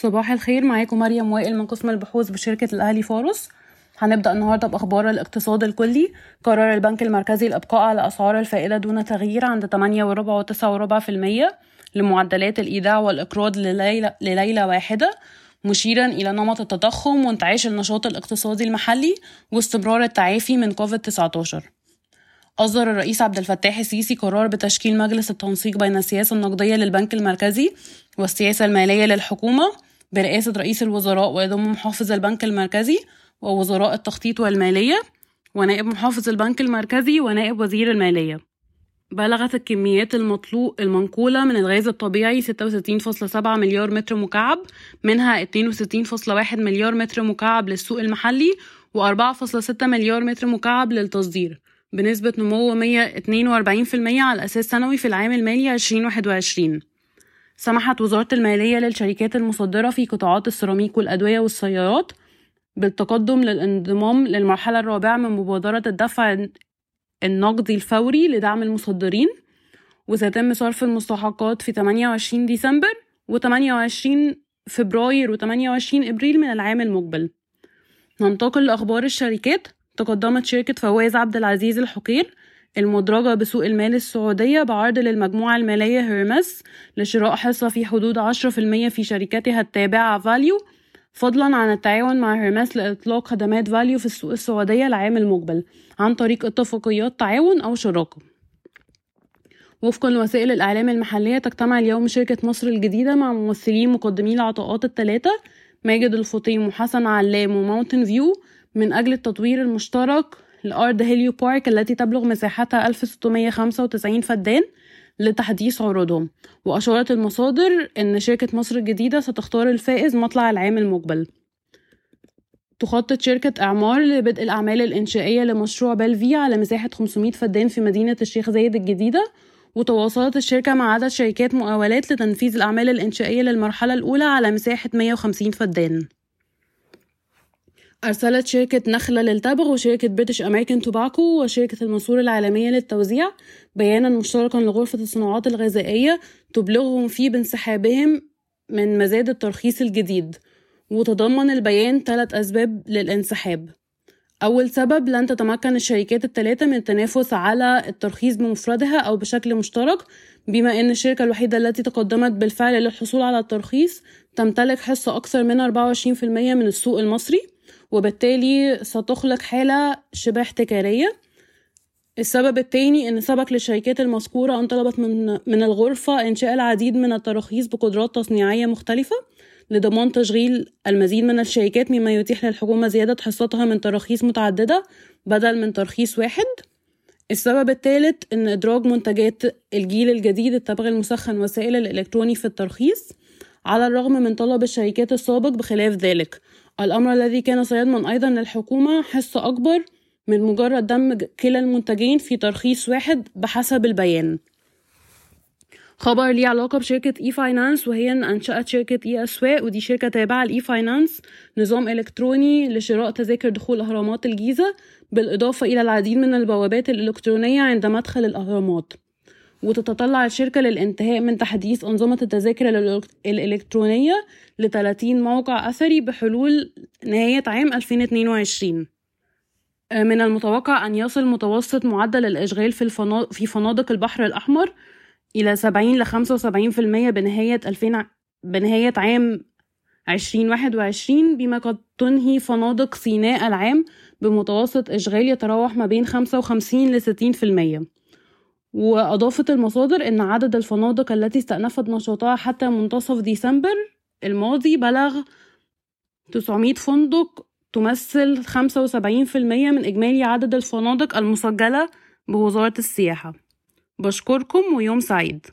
صباح الخير معاكم مريم وائل من قسم البحوث بشركة الأهلي فارس. هنبدأ النهاردة بأخبار الاقتصاد الكلي. قرر البنك المركزي الإبقاء على أسعار الفائدة دون تغيير عند 8 وربع وتسعة وربع في المية لمعدلات الإيداع والإقراض لليلة, لليلة واحدة مشيرا إلى نمط التضخم وانتعاش النشاط الاقتصادي المحلي واستمرار التعافي من كوفيد 19 أصدر الرئيس عبد الفتاح السيسي قرار بتشكيل مجلس التنسيق بين السياسة النقدية للبنك المركزي والسياسة المالية للحكومة برئاسة رئيس الوزراء ويضم محافظ البنك المركزي ووزراء التخطيط والمالية ونائب محافظ البنك المركزي ونائب وزير المالية. بلغت الكميات المطلوب المنقولة من الغاز الطبيعي 66.7 مليار متر مكعب منها 62.1 مليار متر مكعب للسوق المحلي و4.6 مليار متر مكعب للتصدير بنسبة نمو 142% على أساس سنوي في العام المالي 2021 سمحت وزارة المالية للشركات المصدرة في قطاعات السيراميك والأدوية والسيارات بالتقدم للانضمام للمرحلة الرابعة من مبادرة الدفع النقدي الفوري لدعم المصدرين وسيتم صرف المستحقات في 28 ديسمبر و28 فبراير و28 إبريل من العام المقبل. ننتقل لأخبار الشركات. تقدمت شركة فواز عبد العزيز الحقير المدرجة بسوق المال السعودية بعرض للمجموعة المالية هيرمس لشراء حصة في حدود 10% في شركتها التابعة valU فضلا عن التعاون مع هيرمس لإطلاق خدمات valU في السوق السعودية العام المقبل عن طريق اتفاقيات تعاون أو شراكة. وفقا لوسائل الإعلام المحلية تجتمع اليوم شركة مصر الجديدة مع ممثلين مقدمي العطاءات الثلاثة ماجد الفطيم وحسن علام و Mountain View من أجل التطوير المشترك لأرض Helio Park التي تبلغ مساحتها 1695 فدان لتحديث عروضهم. وأشارت المصادر أن شركة مصر الجديدة ستختار الفائز مطلع العام المقبل. تخطط شركة إعمار لبدء الأعمال الإنشائية لمشروع Belle Vie على مساحة 500 فدان في مدينة الشيخ زايد الجديدة. وتواصلت الشركة مع عدد شركات مقاولات لتنفيذ الأعمال الإنشائية للمرحلة الأولى على مساحة 150 فدان. أرسلت شركة نخلة للتبغ وشركة بريتش أمريكان توباكو وشركة المنصور العالمية للتوزيع بيانا مشتركا لغرفة الصناعات الغذائية تبلغهم فيه بانسحابهم من مزاد الترخيص الجديد وتضمن البيان ثلاث أسباب للانسحاب. أول سبب لن تتمكن الشركات الثلاثة من التنافس على الترخيص بمفردها أو بشكل مشترك بما أن الشركة الوحيدة التي تقدمت بالفعل للحصول على الترخيص تمتلك حصة أكثر من 24% من السوق المصري. وبالتالي ستخلق حالة شبه احتكارية السبب الثاني أن سبق للشركات المذكورة أن طلبت من, من الغرفة إنشاء العديد من التراخيص بقدرات تصنيعية مختلفة لضمان تشغيل المزيد من الشركات مما يتيح للحكومة زيادة حصتها من تراخيص متعددة بدل من ترخيص واحد. السبب الثالث أن إدراج منتجات الجيل الجديد التبغ المسخن والسائل الإلكتروني في الترخيص على الرغم من طلب الشركات السابق بخلاف ذلك. الأمر الذي كان سيضمن أيضا للحكومة حصة أكبر من مجرد دمج كلا المنتجين في ترخيص واحد بحسب البيان. خبر ليه علاقة بشركة e-finance وهي إن أنشأت شركة e-Aswaaq ودي شركة تابعة ل e-finance نظام إلكتروني لشراء تذاكر دخول أهرامات الجيزة بالإضافة إلى العديد من البوابات الإلكترونية عند مدخل الأهرامات. وتتطلع الشركة للانتهاء من تحديث أنظمة التذاكر الإلكترونية ل 30 موقع أثري بحلول نهاية عام 2022 من المتوقع أن يصل متوسط معدل الإشغال في, الفنادق في فنادق البحر الأحمر إلى 70 ل 75% بنهاية 2000 بنهاية عام 2021 بما قد تنهي فنادق سيناء العام بمتوسط إشغال يتراوح ما بين 55 ل 60% وأضافت المصادر أن عدد الفنادق التي استأنفت نشاطها حتى منتصف ديسمبر الماضي بلغ 900 فندق تمثل 75% من إجمالي عدد الفنادق المسجلة بوزارة السياحة. بشكركم ويوم سعيد.